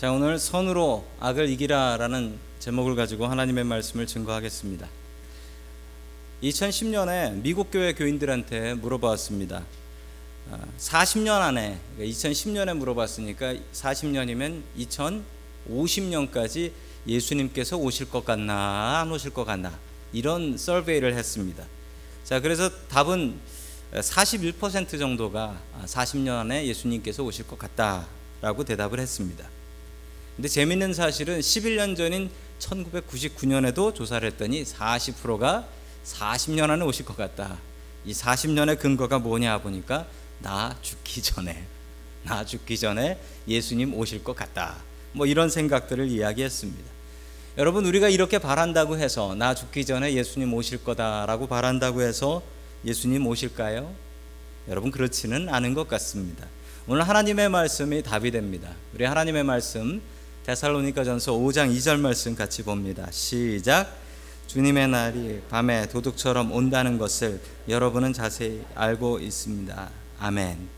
자, 오늘 선으로 악을 이기라라는 제목을 가지고 하나님의 말씀을 증거하겠습니다. 2010년에 미국 교회 교인들한테 물어봤습니다. 40년 아, 안에 2010년에 그러니까 물어봤으니까 40년이면 2050년까지 예수님께서 오실 것 같나 안 오실 것 같나 이런 서베이를 했습니다. 자 그래서 답은 41% 정도가 40년 안에 예수님께서 오실 것 같다라고 대답을 했습니다. 근데 재밌는 사실은 11년 전인 1999년에도 조사를 했더니 40%가 40년 안에 오실 것 같다. 이 40년의 근거가 뭐냐 보니까 나 죽기 전에 나 죽기 전에 예수님 오실 것 같다. 뭐 이런 생각들을 이야기했습니다. 여러분 우리가 이렇게 바란다고 해서 나 죽기 전에 예수님 오실 거다라고 바란다고 해서 예수님 오실까요? 여러분 그렇지는 않은 것 같습니다. 오늘 하나님의 말씀이 답이 됩니다. 우리 하나님의 말씀 데살로니가전서 5장 2절 말씀 같이 봅니다. 시작. 주님의 날이 밤에 도둑처럼 온다는 것을 여러분은 자세히 알고 있습니다. 아멘.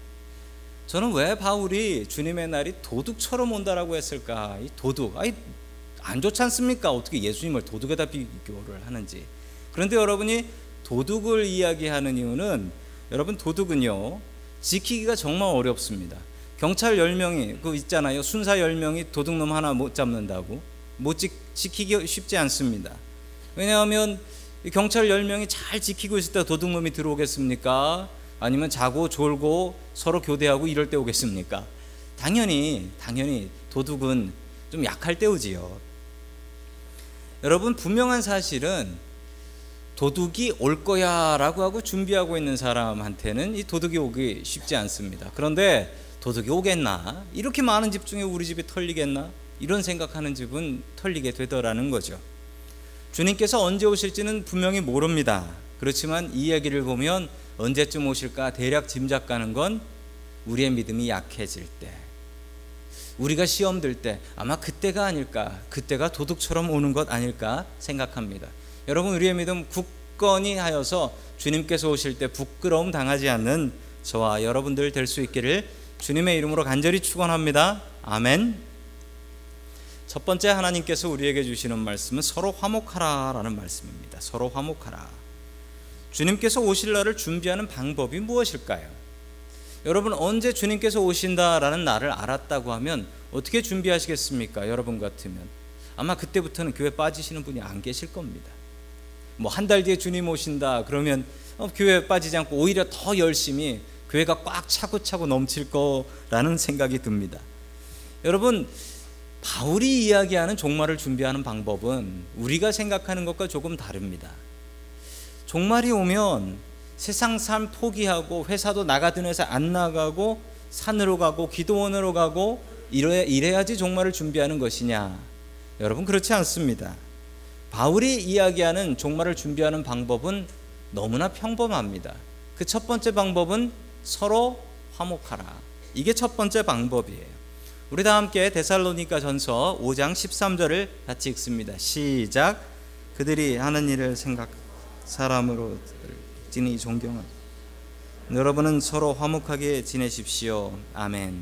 저는 왜 바울이 주님의 날이 도둑처럼 온다라고 했을까? 이 도둑, 아이 안 좋지 않습니까? 어떻게 예수님을 도둑에다 비교를 하는지. 그런데 여러분이 도둑을 이야기하는 이유는 여러분 도둑은요 지키기가 정말 어렵습니다. 경찰 10명이 그 있잖아요. 순사 10명이 도둑놈 하나 못 잡는다고 못 지, 지키기 쉽지 않습니다. 왜냐하면 경찰 10명이 잘 지키고 있을 때 도둑놈이 들어오겠습니까? 아니면 자고 졸고 서로 교대하고 이럴 때 오겠습니까? 당연히 당연히 도둑은 좀 약할 때 오지요. 여러분 분명한 사실은 도둑이 올 거야라고 하고 준비하고 있는 사람한테는 이 도둑이 오기 쉽지 않습니다. 그런데 도둑이 오겠나? 이렇게 많은 집 중에 우리 집이 털리겠나? 이런 생각하는 집은 털리게 되더라는 거죠. 주님께서 언제 오실지는 분명히 모릅니다. 그렇지만 이 이야기를 보면 언제쯤 오실까 대략 짐작 가는 건 우리의 믿음이 약해질 때, 우리가 시험 들 때 아마 그때가 아닐까, 그때가 도둑처럼 오는 것 아닐까 생각합니다. 여러분 우리의 믿음 굳건히 하여서 주님께서 오실 때 부끄러움 당하지 않는 저와 여러분들 될 수 있기를 주님의 이름으로 간절히 축원합니다. 아멘. 첫 번째 하나님께서 우리에게 주시는 말씀은 서로 화목하라라는 말씀입니다. 서로 화목하라. 주님께서 오실 날을 준비하는 방법이 무엇일까요? 여러분 언제 주님께서 오신다라는 날을 알았다고 하면 어떻게 준비하시겠습니까? 여러분 같으면 아마 그때부터는 교회 빠지시는 분이 안 계실 겁니다. 뭐 한 달 뒤에 주님 오신다 그러면 어, 교회 빠지지 않고 오히려 더 열심히 교회가 꽉 차고차고 넘칠 거라는 생각이 듭니다. 여러분 바울이 이야기하는 종말을 준비하는 방법은 우리가 생각하는 것과 조금 다릅니다. 종말이 오면 세상 삶 포기하고 회사도 나가던 회사 안 나가고 산으로 가고 기도원으로 가고 이래야, 이래야지 종말을 준비하는 것이냐? 여러분 그렇지 않습니다. 바울이 이야기하는 종말을 준비하는 방법은 너무나 평범합니다. 그 첫 번째 방법은 서로 화목하라. 이게 첫 번째 방법이에요. 우리 다 함께 데살로니가 전서 5장 13절을 같이 읽습니다. 시작. 그들이 하는 일을 생각 사람으로 지니 존경하. 여러분은 서로 화목하게 지내십시오. 아멘.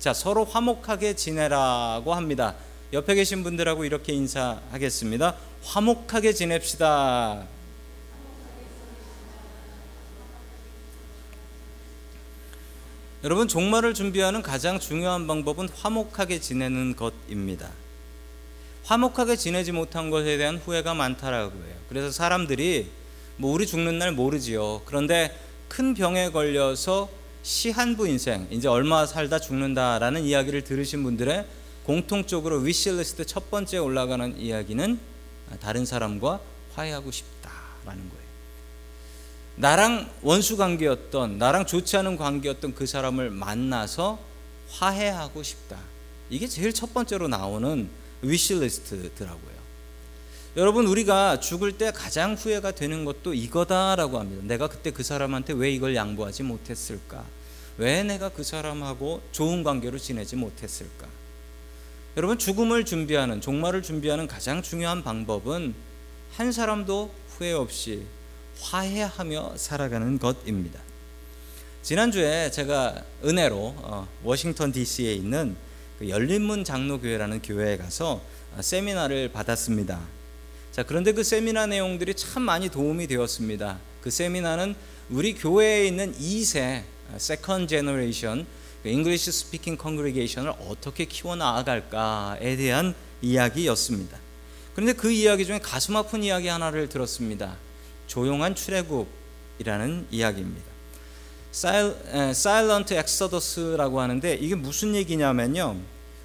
자, 서로 화목하게 지내라고 합니다. 옆에 계신 분들하고 이렇게 인사하겠습니다. 화목하게 지냅시다. 여러분 종말을 준비하는 가장 중요한 방법은 화목하게 지내는 것입니다. 화목하게 지내지 못한 것에 대한 후회가 많다라고 해요. 그래서 사람들이 뭐 우리 죽는 날 모르지요. 그런데 큰 병에 걸려서 시한부 인생 이제 얼마 살다 죽는다라는 이야기를 들으신 분들의 공통적으로 위시리스트 첫 번째 올라가는 이야기는 다른 사람과 화해하고 싶다라는 거예요. 나랑 원수 관계였던 나랑 좋지 않은 관계였던 그 사람을 만나서 화해하고 싶다. 이게 제일 첫 번째로 나오는 위시리스트더라고요. 여러분 우리가 죽을 때 가장 후회가 되는 것도 이거다라고 합니다. 내가 그때 그 사람한테 왜 이걸 양보하지 못했을까? 왜 내가 그 사람하고 좋은 관계로 지내지 못했을까? 여러분 죽음을 준비하는 종말을 준비하는 가장 중요한 방법은 한 사람도 후회 없이 화해하며 살아가는 것입니다. 지난주에 제가 은혜로 어, 워싱턴 DC에 있는 그 열린문 장로교회라는 교회에 가서 세미나를 받았습니다. 자, 그런데 그 세미나 내용들이 참 많이 도움이 되었습니다. 그 세미나는 우리 교회에 있는 2세, second generation English speaking congregation을 어떻게 키워 나아갈까에 대한 이야기였습니다. 그런데 그 이야기 중에 가슴 아픈 이야기 하나를 들었습니다. 조용한 출애굽이라는 이야기입니다. 사일런트 엑서더스라고 하는데 이게 무슨 얘기냐면요.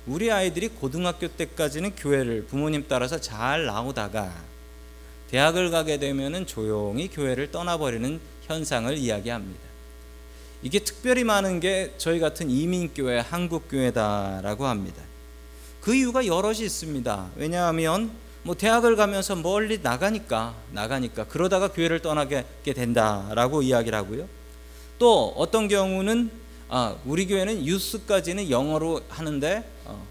우리 아이들이 고등학교 때까지는 교회를 부모님 따라서 잘 나오다가 대학을 가게 되면은 조용히 교회를 떠나버리는 현상을 이야기합니다. 이게 특별히 많은 게 저희 같은 이민교회, 한국교회다라고 합니다. 그 이유가 여럿이 있습니다. 왜냐하면 뭐 대학을 가면서 멀리 나가니까 나가니까 그러다가 교회를 떠나게 된다라고 이야기를 하고요. 또 어떤 경우는 아, 우리 교회는 유스까지는 영어로 하는데 어,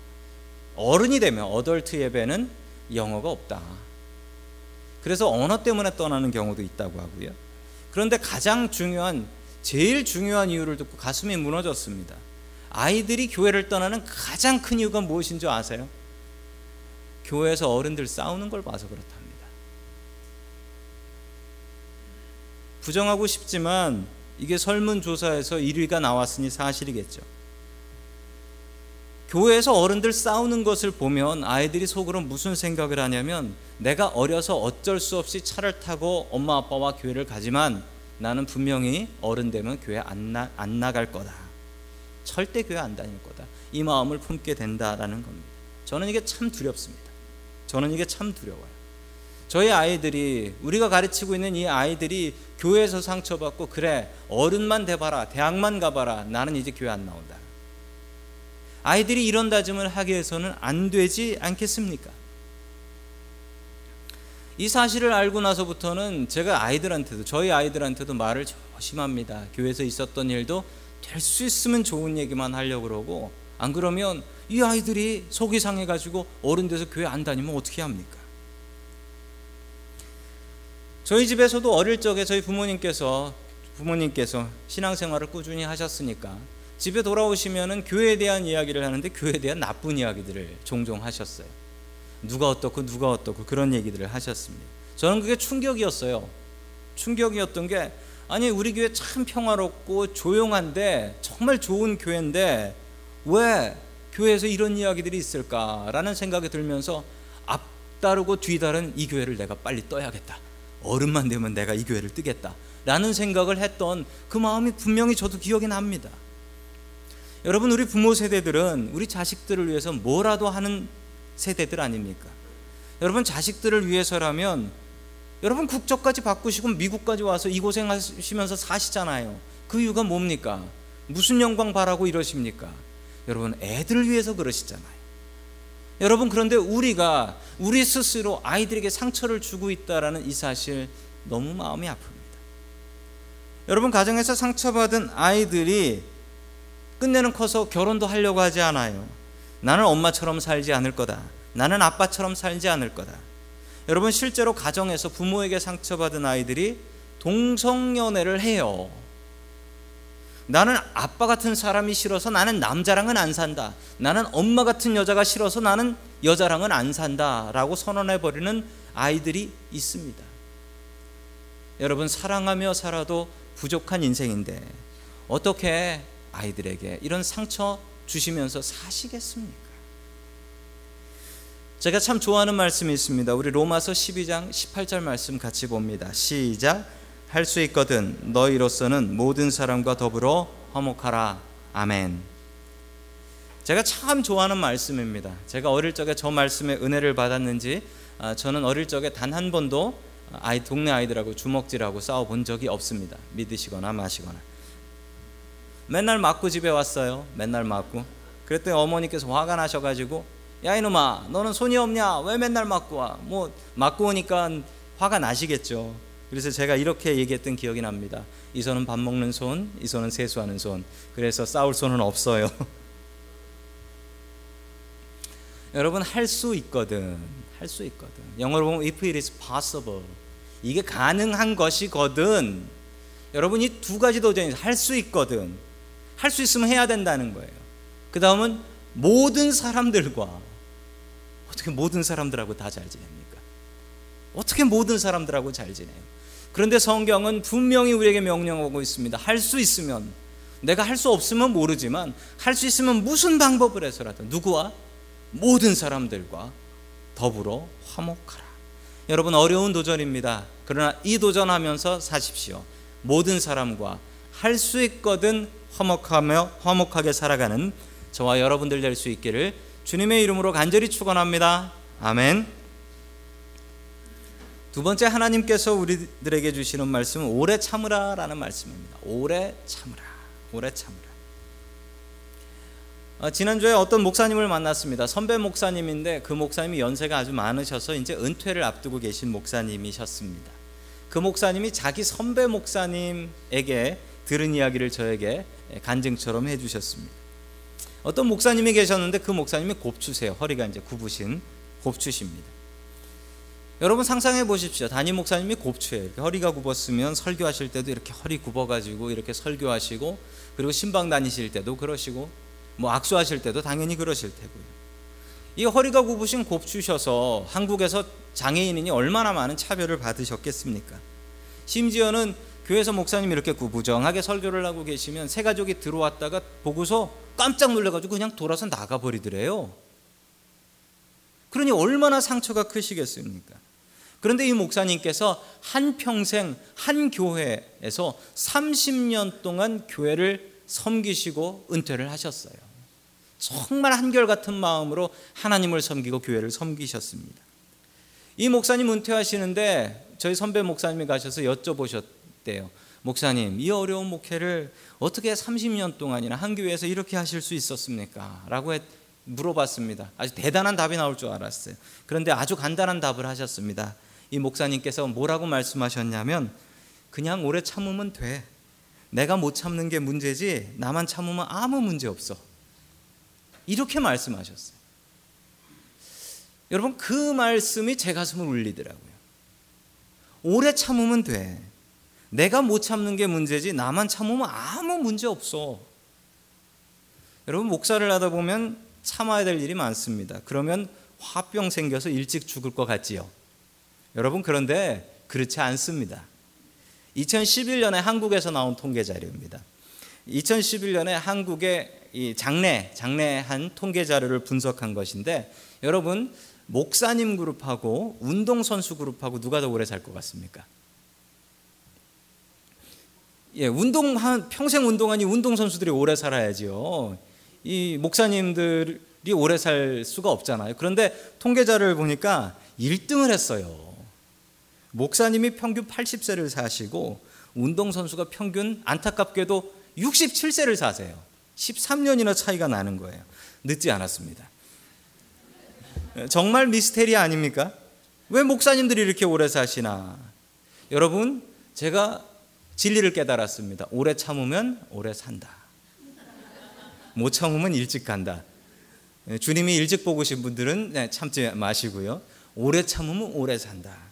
어른이 되면 어덜트 예배는 영어가 없다. 그래서 언어 때문에 떠나는 경우도 있다고 하고요. 그런데 가장 중요한 제일 중요한 이유를 듣고 가슴이 무너졌습니다. 아이들이 교회를 떠나는 가장 큰 이유가 무엇인 줄 아세요? 교회에서 어른들 싸우는 걸 봐서 그렇답니다. 부정하고 싶지만 이게 설문조사에서 1위가 나왔으니 사실이겠죠. 교회에서 어른들 싸우는 것을 보면 아이들이 속으로 무슨 생각을 하냐면 내가 어려서 어쩔 수 없이 차를 타고 엄마 아빠와 교회를 가지만 나는 분명히 어른 되면 교회 안, 나, 안 나갈 거다. 절대 교회 안 다닐 거다. 이 마음을 품게 된다라는 겁니다. 저는 이게 참 두렵습니다. 저는 이게 참 두려워요. 저희 아이들이 우리가 가르치고 있는 이 아이들이 교회에서 상처받고 그래 어른만 돼봐라 대학만 가봐라 나는 이제 교회 안 나온다. 아이들이 이런 다짐을 하게 해서는 안 되지 않겠습니까? 이 사실을 알고 나서부터는 제가 아이들한테도 저희 아이들한테도 말을 조심합니다. 교회에서 있었던 일도 될 수 있으면 좋은 얘기만 하려고 그러고 안 그러면 이 아이들이 속이 상해 가지고 어른 돼서 교회 안 다니면 어떻게 합니까? 저희 집에서도 어릴 적에 저희 부모님께서 부모님께서 신앙생활을 꾸준히 하셨으니까 집에 돌아오시면은 교회에 대한 이야기를 하는데 교회에 대한 나쁜 이야기들을 종종 하셨어요. 누가 어떻고 누가 어떻고 그런 얘기들을 하셨습니다. 저는 그게 충격이었어요. 충격이었던 게 아니 우리 교회 참 평화롭고 조용한데 정말 좋은 교회인데 왜 교회에서 이런 이야기들이 있을까라는 생각이 들면서 앞다르고 뒤다른 이 교회를 내가 빨리 떠야겠다. 어른만 되면 내가 이 교회를 뜨겠다. 라는 생각을 했던 그 마음이 분명히 저도 기억이 납니다. 여러분, 우리 부모 세대들은 우리 자식들을 위해서 뭐라도 하는 세대들 아닙니까? 여러분 자식들을 위해서라면 여러분 국적까지 바꾸시고 미국까지 와서 이 고생하시면서 사시잖아요. 그 이유가 뭡니까? 무슨 영광 바라고 이러십니까? 여러분 애들을 위해서 그러시잖아요. 여러분 그런데 우리가 우리 스스로 아이들에게 상처를 주고 있다라는 이 사실 너무 마음이 아픕니다. 여러분 가정에서 상처받은 아이들이 끝내는 커서 결혼도 하려고 하지 않아요. 나는 엄마처럼 살지 않을 거다. 나는 아빠처럼 살지 않을 거다. 여러분 실제로 가정에서 부모에게 상처받은 아이들이 동성연애를 해요. 나는 아빠 같은 사람이 싫어서 나는 남자랑은 안 산다. 나는 엄마 같은 여자가 싫어서 나는 여자랑은 안 산다 라고 선언해 버리는 아이들이 있습니다. 여러분 사랑하며 살아도 부족한 인생인데 어떻게 아이들에게 이런 상처 주시면서 사시겠습니까? 제가 참 좋아하는 말씀이 있습니다. 우리 로마서 12장 18절 말씀 같이 봅니다. 시작. 할 수 있거든 너희로서는 모든 사람과 더불어 화목하라. 아멘. 제가 참 좋아하는 말씀입니다. 제가 어릴 적에 저 말씀에 은혜를 받았는지 아, 저는 어릴 적에 단 한 번도 아이 동네 아이들하고 주먹질하고 싸워 본 적이 없습니다. 믿으시거나 마시거나. 맨날 맞고 집에 왔어요. 맨날 맞고. 그랬더니 어머니께서 화가 나셔 가지고 야 이놈아 너는 손이 없냐 왜 맨날 맞고 와 뭐 맞고 오니까 화가 나시겠죠 그래서 제가 이렇게 얘기했던 기억이 납니다. 이 손은 밥 먹는 손 이 손은 세수하는 손. 그래서 싸울 손은 없어요. 여러분 할 수 있거든. 할 수 있거든. 영어로 보면 if it is possible. 이게 가능한 것이거든. 여러분 이 두 가지 도전이 할 수 있거든. 할 수 있으면 해야 된다는 거예요. 그 다음은 모든 사람들과 어떻게 모든 사람들하고 다 잘 지냅니까? 어떻게 모든 사람들하고 잘 지내요? 그런데 성경은 분명히 우리에게 명령하고 있습니다. 할 수 있으면 내가 할 수 없으면 모르지만 할 수 있으면 무슨 방법을 해서라도 누구와 모든 사람들과 더불어 화목하라. 여러분 어려운 도전입니다. 그러나 이 도전하면서 사십시오. 모든 사람과 할 수 있거든 화목하며 화목하게 살아가는 저와 여러분들 될 수 있기를 주님의 이름으로 간절히 축원합니다. 아멘. 두 번째 하나님께서 우리들에게 주시는 말씀은 오래 참으라라는 말씀입니다. 오래 참으라. 오래 참으라. 어, 지난주에 어떤 목사님을 만났습니다. 선배 목사님인데 그 목사님이 연세가 아주 많으셔서 이제 은퇴를 앞두고 계신 목사님이셨습니다. 그 목사님이 자기 선배 목사님에게 들은 이야기를 저에게 간증처럼 해주셨습니다. 어떤 목사님이 계셨는데 그 목사님이 곱추세요. 허리가 이제 굽으신 곱추십니다. 여러분 상상해 보십시오. 담임 목사님이 곱추예요. 허리가 굽었으면 설교하실 때도 이렇게 허리 굽어가지고 이렇게 설교하시고 그리고 신방 다니실 때도 그러시고 뭐 악수하실 때도 당연히 그러실 테고요. 이 허리가 굽으신 곱추셔서 한국에서 장애인이 얼마나 많은 차별을 받으셨겠습니까? 심지어는 교회에서 목사님이 이렇게 구부정하게 설교를 하고 계시면 새 가족이 들어왔다가 보고서 깜짝 놀래가지고 그냥 돌아서 나가버리더래요. 그러니 얼마나 상처가 크시겠습니까? 그런데 이 목사님께서 한 평생 한 교회에서 30년 동안 교회를 섬기시고 은퇴를 하셨어요. 정말 한결같은 마음으로 하나님을 섬기고 교회를 섬기셨습니다. 이 목사님 은퇴하시는데 저희 선배 목사님이 가셔서 여쭤보셨대요. 목사님, 이 어려운 목회를 어떻게 30년 동안이나 한 교회에서 이렇게 하실 수 있었습니까? 라고 물어봤습니다. 아주 대단한 답이 나올 줄 알았어요. 그런데 아주 간단한 답을 하셨습니다. 이 목사님께서 뭐라고 말씀하셨냐면 그냥 오래 참으면 돼. 내가 못 참는 게 문제지 나만 참으면 아무 문제 없어. 이렇게 말씀하셨어요. 여러분 그 말씀이 제 가슴을 울리더라고요. 오래 참으면 돼. 내가 못 참는 게 문제지 나만 참으면 아무 문제 없어. 여러분 목사를 하다 보면 참아야 될 일이 많습니다. 그러면 화병 생겨서 일찍 죽을 것 같지요. 여러분 그런데 그렇지 않습니다. 2011년에 한국에서 나온 통계 자료입니다. 2011년에 한국의 이 장래 장래한 통계 자료를 분석한 것인데 여러분 목사님 그룹하고 운동 선수 그룹하고 누가 더 오래 살 것 같습니까? 예, 운동한 평생 운동하니 운동 선수들이 오래 살아야지요. 이 목사님들이 오래 살 수가 없잖아요. 그런데 통계자를 보니까 1등을 했어요. 목사님이 평균 80세를 사시고 운동 선수가 평균 안타깝게도 67세를 사세요. 13년이나 차이가 나는 거예요. 늦지 않았습니다. 정말 미스테리 아닙니까? 왜 목사님들이 이렇게 오래 사시나? 여러분, 제가 진리를 깨달았습니다. 오래 참으면 오래 산다. 못 참으면 일찍 간다. 주님이 일찍 보고 신 분들은 네, 참지 마시고요. 오래 참으면 오래 산다.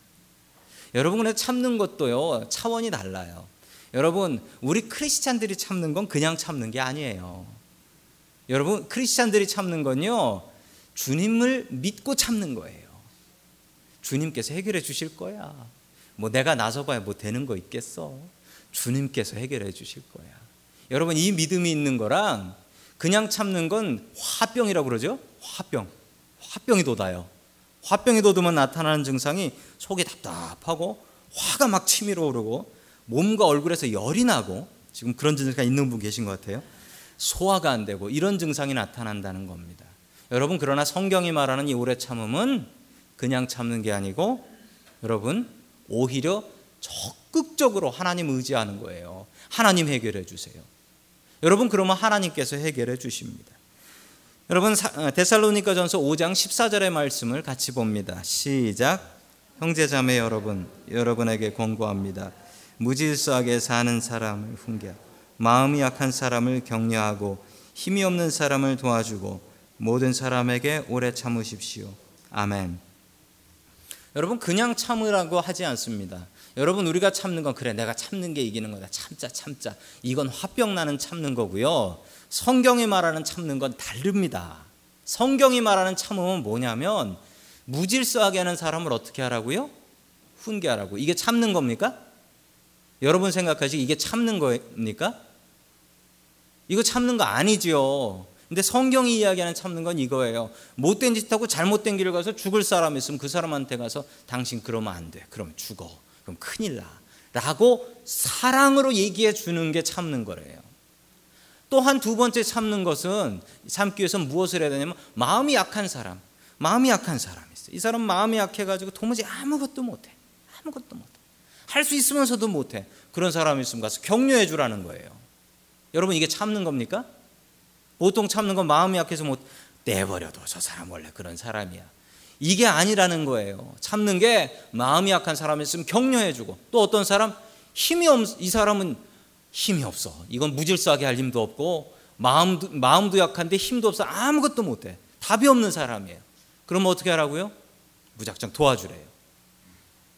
여러분, 근데 참는 것도요, 차원이 달라요. 여러분, 우리 크리스찬들이 참는 건 그냥 참는 게 아니에요. 여러분, 크리스찬들이 참는 건요, 주님을 믿고 참는 거예요. 주님께서 해결해 주실 거야. 뭐 내가 나서봐야 뭐 되는 거 있겠어. 주님께서 해결해 주실 거야. 여러분, 이 믿음이 있는 거랑 그냥 참는 건 화병이라고 그러죠? 화병. 화병이 돋아요. 화병이 돋으면 나타나는 증상이 속이 답답하고 화가 막 치밀어 오르고 몸과 얼굴에서 열이 나고 지금 그런 증상이 있는 분 계신 것 같아요. 소화가 안 되고 이런 증상이 나타난다는 겁니다. 여러분 그러나 성경이 말하는 이 오래 참음은 그냥 참는 게 아니고 여러분 오히려 적극적으로 하나님 의지하는 거예요. 하나님 해결해 주세요. 여러분 그러면 하나님께서 해결해 주십니다. 여러분 어, 데살로니가 전서 5장 14절의 말씀을 같이 봅니다. 시작. 형제자매 여러분, 여러분에게 권고합니다. 무질서하게 사는 사람을 훈계, 마음이 약한 사람을 격려하고 힘이 없는 사람을 도와주고 모든 사람에게 오래 참으십시오. 아멘. 여러분 그냥 참으라고 하지 않습니다. 여러분 우리가 참는 건 그래 내가 참는 게 이기는 거다. 참자 참자. 이건 화병 나는 참는 거고요. 성경이 말하는 참는 건 다릅니다. 성경이 말하는 참음은 뭐냐면 무질서하게 하는 사람을 어떻게 하라고요? 훈계하라고. 이게 참는 겁니까? 여러분 생각하시 이게 참는 겁니까? 이거 참는 거 아니지요. 근데 성경이 이야기하는 참는 건 이거예요. 못된 짓 하고 잘못된 길을 가서 죽을 사람 있으면 그 사람한테 가서 당신 그러면 안 돼. 그럼 죽어. 그럼 큰일 나. 라고 사랑으로 얘기해 주는 게 참는 거래요. 또한 두 번째 참는 것은 참기 위해서 무엇을 해야 되냐면 마음이 약한 사람, 마음이 약한 사람이 있어요. 이 사람 마음이 약해가지고 도무지 아무것도 못해, 아무것도 못해, 할 수 있으면서도 못해. 그런 사람이 있으면 가서 격려해 주라는 거예요. 여러분 이게 참는 겁니까? 보통 참는 건 마음이 약해서 못 내버려둬 저 사람 원래 그런 사람이야. 이게 아니라는 거예요. 참는 게 마음이 약한 사람이 있으면 격려해 주고 또 어떤 사람 힘이 없, 이 사람은 힘이 없어. 이건 무질서하게 할 힘도 없고 마음도 마음도 약한데 힘도 없어. 아무것도 못 해. 답이 없는 사람이에요. 그럼 어떻게 하라고요? 무작정 도와주래요.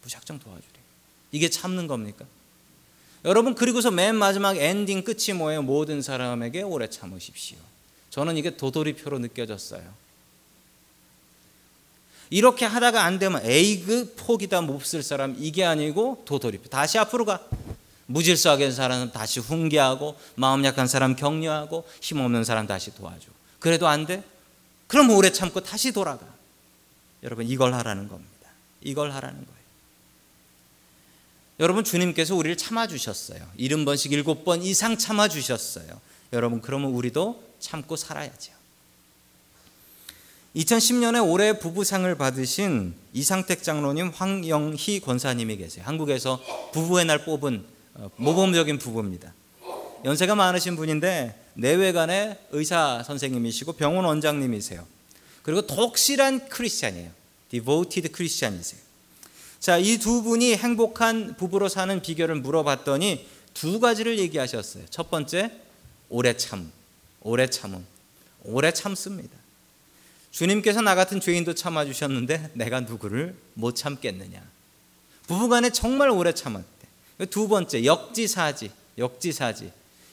무작정 도와주래요. 이게 참는 겁니까? 여러분 그리고서 맨 마지막 엔딩 끝이 뭐예요? 모든 사람에게 오래 참으십시오. 저는 이게 도돌이표로 느껴졌어요. 이렇게 하다가 안 되면 에이그 포기다 못쓸 사람 이게 아니고 도돌이표. 다시 앞으로 가. 무질서하게 사람 다시 훈계하고 마음 약한 사람 격려하고 힘없는 사람 다시 도와줘. 그래도 안 돼? 그럼 오래 참고 다시 돌아가. 여러분 이걸 하라는 겁니다. 이걸 하라는 거예요. 여러분 주님께서 우리를 참아 주셨어요. 70번씩 7번 이상 참아 주셨어요. 여러분 그러면 우리도 참고 살아야죠. 2010년에 올해 부부상을 받으신 이상택 장로님, 황영희 권사님이 계세요. 한국에서 부부의 날 뽑은 어, 모범적인 부부입니다. 연세가 많으신 분인데 내외간의 의사 선생님이시고 병원 원장님이세요. 그리고 독실한 크리스찬이에요. Devoted Christian이세요. 자, 이 두 분이 행복한 부부로 사는 비결을 물어봤더니 두 가지를 얘기하셨어요. 첫 번째, 오래 참, 오래 참음, 오래 참습니다. 주님께서 나 같은 죄인도 참아주셨는데 내가 누구를 못 참겠느냐. 부부간에 정말 오래 참았대. 두 번째, 역지사지, 역지사지.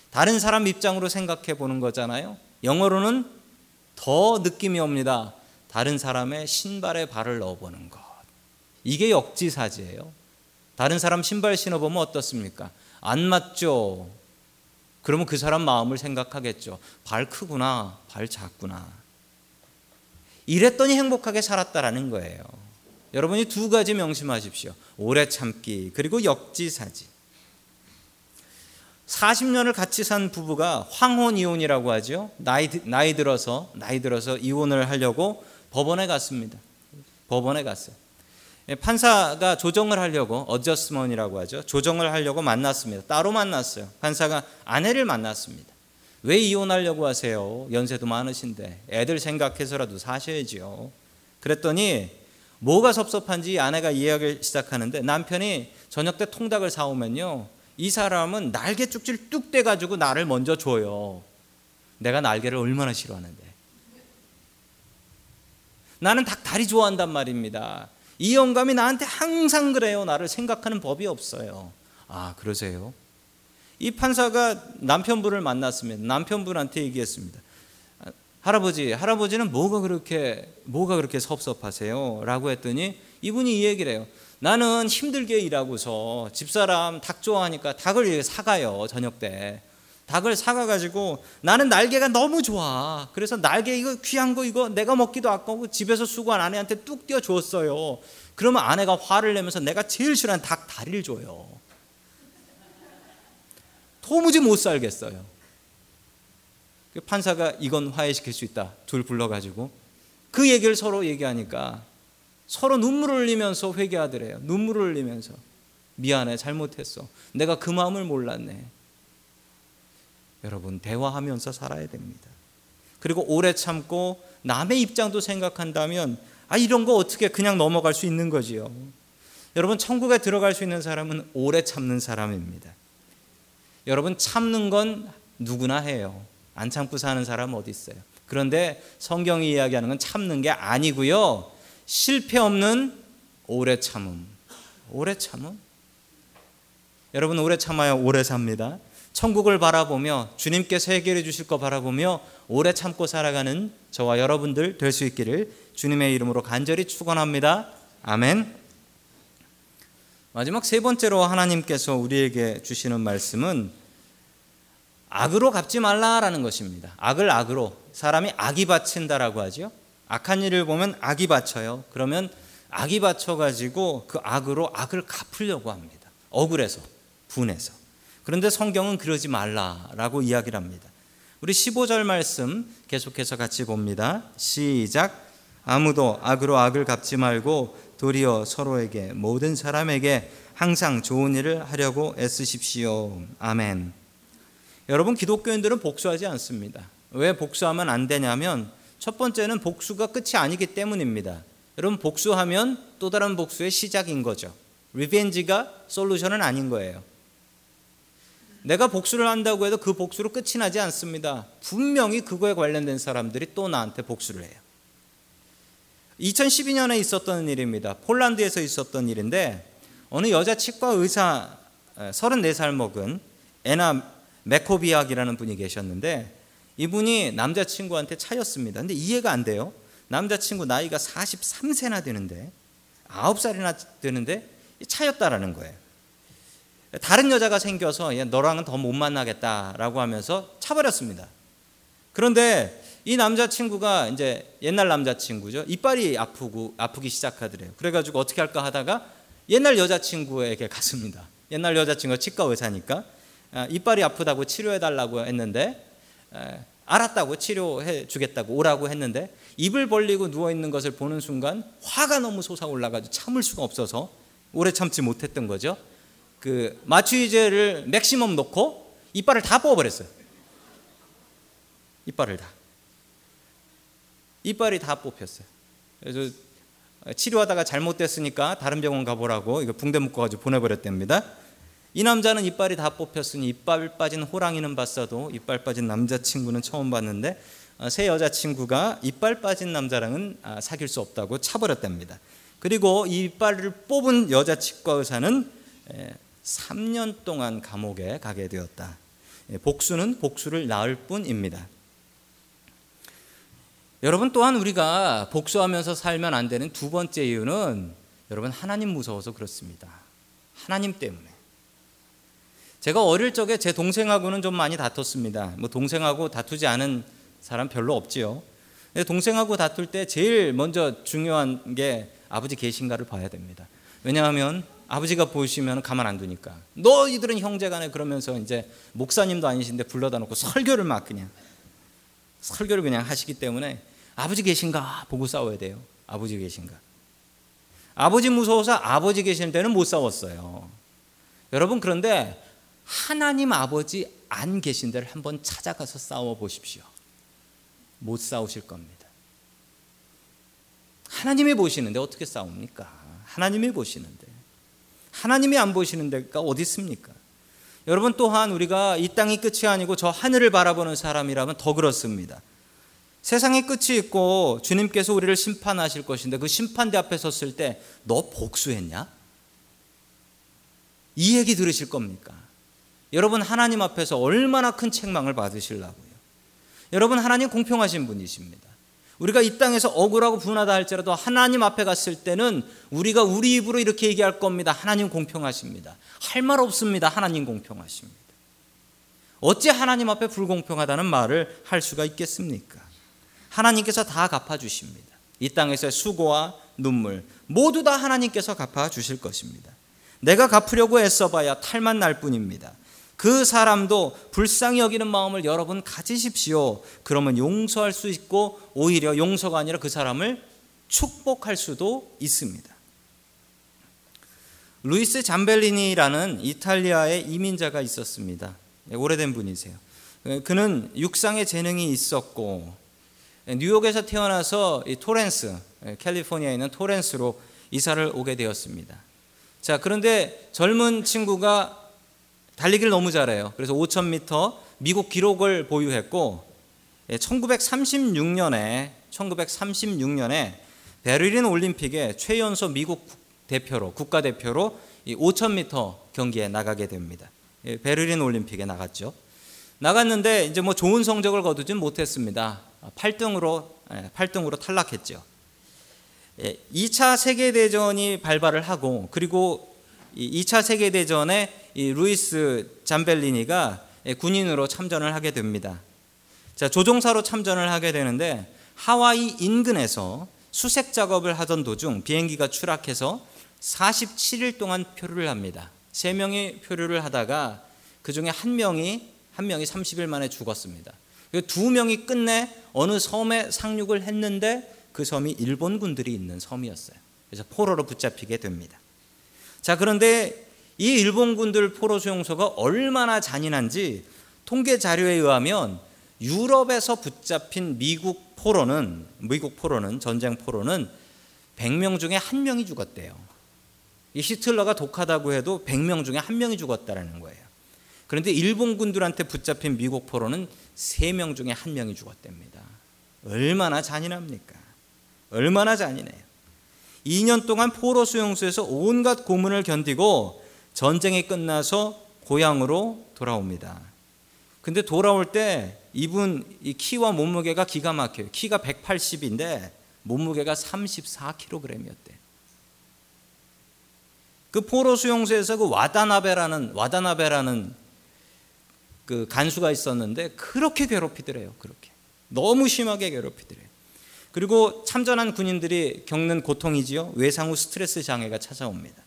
다른 사람 입장으로 생각해 보는 거잖아요. 영어로는 더 느낌이 옵니다. 다른 사람의 신발에 발을 넣어보는 것. 이게 역지사지예요. 다른 사람 신발 신어보면 어떻습니까? 안 맞죠? 그러면 그 사람 마음을 생각하겠죠. 발 크구나, 발 작구나. 이랬더니 행복하게 살았다라는 거예요. 여러분이 두 가지 명심하십시오. 오래 참기, 그리고 역지사지. 40년을 같이 산 부부가 황혼 이혼이라고 하죠. 나이, 나이 들어서, 나이 들어서 이혼을 하려고 법원에 갔습니다. 법원에 갔어요. 예, 판사가 조정을 하려고 어저스먼이라고 하죠. 조정을 하려고 만났습니다. 따로 만났어요. 판사가 아내를 만났습니다. 왜 이혼하려고 하세요? 연세도 많으신데 애들 생각해서라도 사셔야지요. 그랬더니 뭐가 섭섭한지 아내가 이야기를 시작하는데 남편이 저녁 때 통닭을 사오면요. 이 사람은 날개 쭉질 뚝 떼가지고 나를 먼저 줘요. 내가 날개를 얼마나 싫어하는데. 나는 닭 다리 좋아한단 말입니다. 이 영감이 나한테 항상 그래요. 나를 생각하는 법이 없어요. 아, 그러세요? 이 판사가 남편분을 만났습니다. 남편분한테 얘기했습니다. 할아버지, 할아버지는 뭐가 그렇게 뭐가 그렇게 섭섭하세요? 라고 했더니 이분이 이 얘기를 해요. 나는 힘들게 일하고서 집사람 닭 좋아하니까 닭을 사가요, 저녁 때. 닭을 사가가지고 나는 날개가 너무 좋아. 그래서 날개 이거 귀한 거 이거 내가 먹기도 아까워 집에서 수고한 아내한테 뚝 띄워 줬어요. 그러면 아내가 화를 내면서 내가 제일 싫어하는 닭 다리를 줘요. 도무지 못 살겠어요. 그 판사가 이건 화해시킬 수 있다. 둘 불러가지고 그 얘기를 서로 얘기하니까 서로 눈물을 흘리면서 회개하더래요. 눈물을 흘리면서 미안해 잘못했어. 내가 그 마음을 몰랐네. 여러분 대화하면서 살아야 됩니다. 그리고 오래 참고 남의 입장도 생각한다면 아 이런 거 어떻게 그냥 넘어갈 수 있는 거지요. 여러분 천국에 들어갈 수 있는 사람은 오래 참는 사람입니다. 여러분 참는 건 누구나 해요. 안 참고 사는 사람 어디 있어요? 그런데 성경이 이야기하는 건 참는 게 아니고요. 실패 없는 오래 참음. 오래 참음. 여러분 오래 참아야 오래 삽니다. 천국을 바라보며 주님께서 해결해 주실 거 바라보며 오래 참고 살아가는 저와 여러분들 될 수 있기를 주님의 이름으로 간절히 축원합니다. 아멘. 마지막 세 번째로 하나님께서 우리에게 주시는 말씀은 악으로 갚지 말라라는 것입니다. 악을 악으로 사람이 악이 바친다라고 하죠. 악한 일을 보면 악이 바쳐요. 그러면 악이 바쳐 가지고 그 악으로 악을 갚으려고 합니다. 억울해서 분해서. 그런데 성경은 그러지 말라라고 이야기를 합니다. 우리 15절 말씀 계속해서 같이 봅니다. 시작. 아무도 악으로 악을 갚지 말고 도리어 서로에게 모든 사람에게 항상 좋은 일을 하려고 애쓰십시오. 아멘. 여러분 기독교인들은 복수하지 않습니다. 왜 복수하면 안 되냐면 첫 번째는 복수가 끝이 아니기 때문입니다. 여러분 복수하면 또 다른 복수의 시작인 거죠. 리벤지가 솔루션은 아닌 거예요. 내가 복수를 한다고 해도 그 복수로 끝이 나지 않습니다. 분명히 그거에 관련된 사람들이 또 나한테 복수를 해요. 2012년에 있었던 일입니다. 폴란드에서 있었던 일인데 어느 여자 치과 의사 34살 먹은 에나 메코비악이라는 분이 계셨는데 이분이 남자친구한테 차였습니다. 근데 이해가 안 돼요. 남자친구 나이가 43세나 되는데 9살이나 되는데 차였다라는 거예요. 다른 여자가 생겨서 너랑은 더 못 만나겠다라고 하면서 차버렸습니다. 그런데 이 남자친구가 이제 옛날 남자친구죠. 이빨이 아프고 아프기 시작하더래요. 그래가지고 어떻게 할까 하다가 옛날 여자친구에게 갔습니다. 옛날 여자친구가 치과 의사니까 아, 이빨이 아프다고 치료해 달라고 했는데 알았다고 치료해 주겠다고 오라고 했는데 입을 벌리고 누워 있는 것을 보는 순간 화가 너무 솟아올라가지고 참을 수가 없어서 오래 참지 못했던 거죠. 그 마취제를 맥시멈 놓고 이빨을 다 뽑아버렸어요. 이빨을 다. 이빨이 다 뽑혔어요. 그래서 치료하다가 잘못됐으니까 다른 병원 가보라고 이거 붕대 묶어가지고 보내버렸답니다. 이 남자는 이빨이 다 뽑혔으니 이빨 빠진 호랑이는 봤어도 이빨 빠진 남자친구는 처음 봤는데 어, 새 여자친구가 이빨 빠진 남자랑은 아, 사귈 수 없다고 차버렸답니다. 그리고 이 이빨을 뽑은 여자 치과 의사는 3년 동안 감옥에 가게 되었다. 예, 복수는 복수를 낳을 뿐입니다. 여러분 또한 우리가 복수하면서 살면 안 되는 두 번째 이유는 여러분 하나님 무서워서 그렇습니다. 하나님 때문에. 제가 어릴 적에 제 동생하고는 좀 많이 다퉜습니다. 뭐 동생하고 다투지 않은 사람 별로 없지요. 동생하고 다툴 때 제일 먼저 중요한 게 아버지 계신가를 봐야 됩니다. 왜냐하면 아버지가 보시면 가만 안 두니까. 너희들은 형제간에 그러면서 이제 목사님도 아니신데 불러다 놓고 설교를 막 그냥 설교를 그냥 하시기 때문에 아버지 계신가 보고 싸워야 돼요. 아버지 계신가. 아버지 무서워서 아버지 계실 때는 못 싸웠어요. 여러분 그런데 하나님 아버지 안 계신 데를 한번 찾아가서 싸워 보십시오. 못 싸우실 겁니다. 하나님이 보시는데 어떻게 싸웁니까? 하나님이 보시는데. 하나님이 안 보시는 데가 어디 있습니까? 여러분 또한 우리가 이 땅이 끝이 아니고 저 하늘을 바라보는 사람이라면 더 그렇습니다. 세상의 끝이 있고 주님께서 우리를 심판하실 것인데 그 심판대 앞에 섰을 때 너 복수했냐? 이 얘기 들으실 겁니까? 여러분 하나님 앞에서 얼마나 큰 책망을 받으실라고요. 여러분 하나님 공평하신 분이십니다. 우리가 이 땅에서 억울하고 분하다 할지라도 하나님 앞에 갔을 때는 우리가 우리 입으로 이렇게 얘기할 겁니다. 하나님 공평하십니다. 할 말 없습니다. 하나님 공평하십니다. 어찌 하나님 앞에 불공평하다는 말을 할 수가 있겠습니까? 하나님께서 다 갚아주십니다. 이 땅에서의 수고와 눈물 모두 다 하나님께서 갚아주실 것입니다. 내가 갚으려고 애써봐야 탈만 날 뿐입니다. 그 사람도 불쌍히 여기는 마음을 여러분 가지십시오. 그러면 용서할 수 있고 오히려 용서가 아니라 그 사람을 축복할 수도 있습니다. 루이스 잠벨리니라는 이탈리아의 이민자가 있었습니다. 네, 오래된 분이세요. 그는 육상의 재능이 있었고 뉴욕에서 태어나서 토렌스, 캘리포니아에 있는 토렌스로 이사를 오게 되었습니다. 자, 그런데 젊은 친구가 달리기를 너무 잘해요. 그래서 5,000m 미국 기록을 보유했고 1936년에 1936년에 베를린 올림픽에 최연소 미국 대표로 국가 대표로 5,000m 경기에 나가게 됩니다. 베를린 올림픽에 나갔죠. 나갔는데 이제 뭐 좋은 성적을 거두진 못했습니다. 8등으로 8등으로 탈락했죠. 2차 세계 대전이 발발을 하고 그리고 2차 세계 대전에 루이스 잠벨리니가 군인으로 참전을 하게 됩니다. 자, 조종사로 참전을 하게 되는데 하와이 인근에서 수색 작업을 하던 도중 비행기가 추락해서 47일 동안 표류를 합니다. 세 명이 표류를 하다가 그 중에 한 명이 한 명이 30일 만에 죽었습니다. 두 명이 끝내 어느 섬에 상륙을 했는데 그 섬이 일본 군들이 있는 섬이었어요. 그래서 포로로 붙잡히게 됩니다. 자, 그런데 이 일본 군들 포로 수용소가 얼마나 잔인한지 통계 자료에 의하면 유럽에서 붙잡힌 미국 포로는 미국 포로는 전쟁 포로는 100명 중에 한 명이 죽었대요. 이 히틀러가 독하다고 해도 100명 중에 한 명이 죽었다라는 거예요. 그런데 일본 군들한테 붙잡힌 미국 포로는 3명 중에 한 명이 죽었답니다. 얼마나 잔인합니까? 얼마나 잔인해요. 2년 동안 포로 수용소에서 온갖 고문을 견디고 전쟁이 끝나서 고향으로 돌아옵니다. 근데 돌아올 때 이분 이 키와 몸무게가 기가 막혀요. 키가 180인데 몸무게가 34kg이었대. 그 포로 수용소에서 그 와다나베라는 와다나베라는 그 간수가 있었는데 그렇게 괴롭히더래요. 그렇게 너무 심하게 괴롭히더래요. 그리고 참전한 군인들이 겪는 고통이지요. 외상 후 스트레스 장애가 찾아옵니다.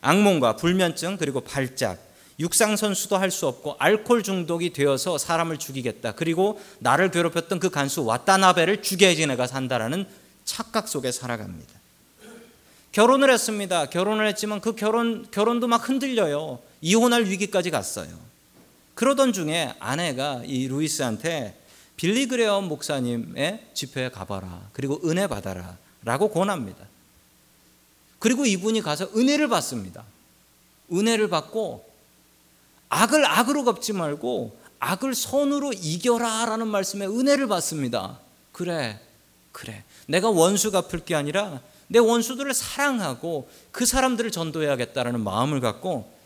악몽과 불면증 그리고 발작, 육상 선수도 할 수 없고 알코올 중독이 되어서 사람을 죽이겠다. 그리고 나를 괴롭혔던 그 간수 와타나베를 죽여야지 내가 산다라는 착각 속에 살아갑니다. 결혼을 했습니다. 결혼을 했지만 그 결혼 결혼도 막 흔들려요. 이혼할 위기까지 갔어요. 그러던 중에 아내가 이 루이스한테 빌리 그레엄 목사님의 집회에 가봐라. 그리고 은혜 받아라. 라고 권합니다. 그리고 이분이 가서 은혜를 받습니다. 은혜를 받고 악을 악으로 갚지 말고 악을 선으로 이겨라 라는 말씀에 은혜를 받습니다. 그래, 그래. 내가 원수 갚을 게 아니라 내 원수들을 사랑하고 그 사람들을 전도해야겠다라는 마음을 갖고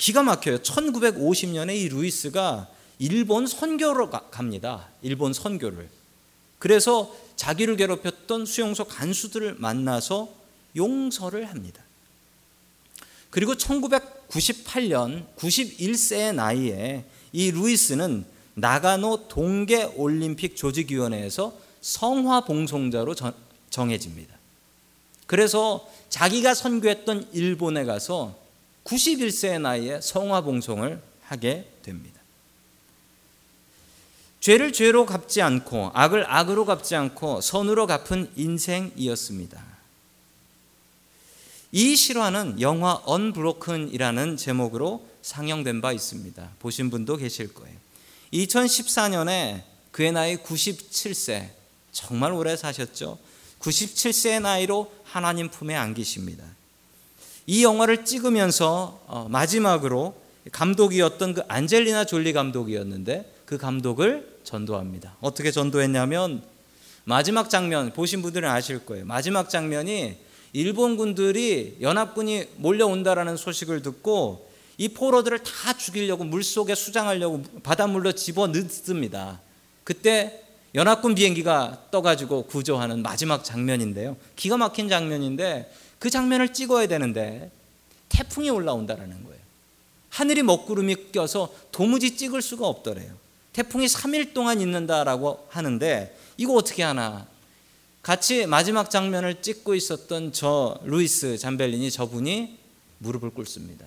기가 막혀요. 1950년에 이 루이스가 일본 선교로 갑니다. 일본 선교를. 그래서 자기를 괴롭혔던 수용소 간수들을 만나서 용서를 합니다. 그리고 1998년 91세의 나이에 이 루이스는 나가노 동계 올림픽 조직위원회에서 성화 봉송자로 정해집니다. 그래서 자기가 선교했던 일본에 가서 91세의 나이에 성화 봉송을 하게 됩니다. 죄를 죄로 갚지 않고 악을 악으로 갚지 않고 선으로 갚은 인생이었습니다. 이 실화는 영화 언브로큰이라는 제목으로 상영된 바 있습니다. 보신 분도 계실 거예요. 2014년에 그의 나이 97세, 정말 오래 사셨죠. 97세의 나이로 하나님 품에 안기십니다. 이 영화를 찍으면서 어, 마지막으로 감독이었던 그 안젤리나 졸리 감독이었는데 그 감독을 전도합니다. 어떻게 전도했냐면 마지막 장면 보신 분들은 아실 거예요. 마지막 장면이 일본 군들이 연합군이 몰려온다라는 소식을 듣고 이 포로들을 다 죽이려고 물 속에 수장하려고 바닷물로 집어 넣습니다. 그때 연합군 비행기가 떠가지고 구조하는 마지막 장면인데요. 기가 막힌 장면인데 그 장면을 찍어야 되는데 태풍이 올라온다라는 거예요. 하늘이 먹구름이 껴서 도무지 찍을 수가 없더래요. 태풍이 3일 동안 있는다라고 하는데 이거 어떻게 하나? 같이 마지막 장면을 찍고 있었던 저 루이스 잠벨린이 저분이 무릎을 꿇습니다.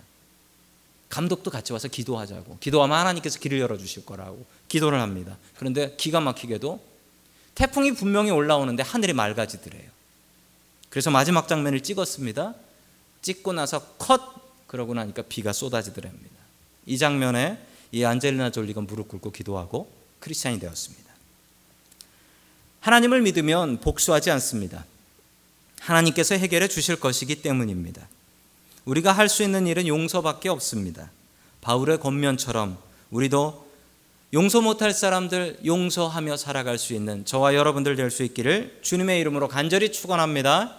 감독도 같이 와서 기도하자고. 기도하면 하나님께서 길을 열어 주실 거라고 기도를 합니다. 그런데 기가 막히게도 태풍이 분명히 올라오는데 하늘이 맑아지더래요. 그래서 마지막 장면을 찍었습니다. 찍고 나서 컷 그러고 나니까 비가 쏟아지더랍니다. 이 장면에 이 안젤리나 졸리가 무릎 꿇고 기도하고 크리스찬이 되었습니다. 하나님을 믿으면 복수하지 않습니다. 하나님께서 해결해 주실 것이기 때문입니다. 우리가 할 수 있는 일은 용서밖에 없습니다. 바울의 권면처럼 우리도 용서 못할 사람들 용서하며 살아갈 수 있는 저와 여러분들 될 수 있기를 주님의 이름으로 간절히 축원합니다.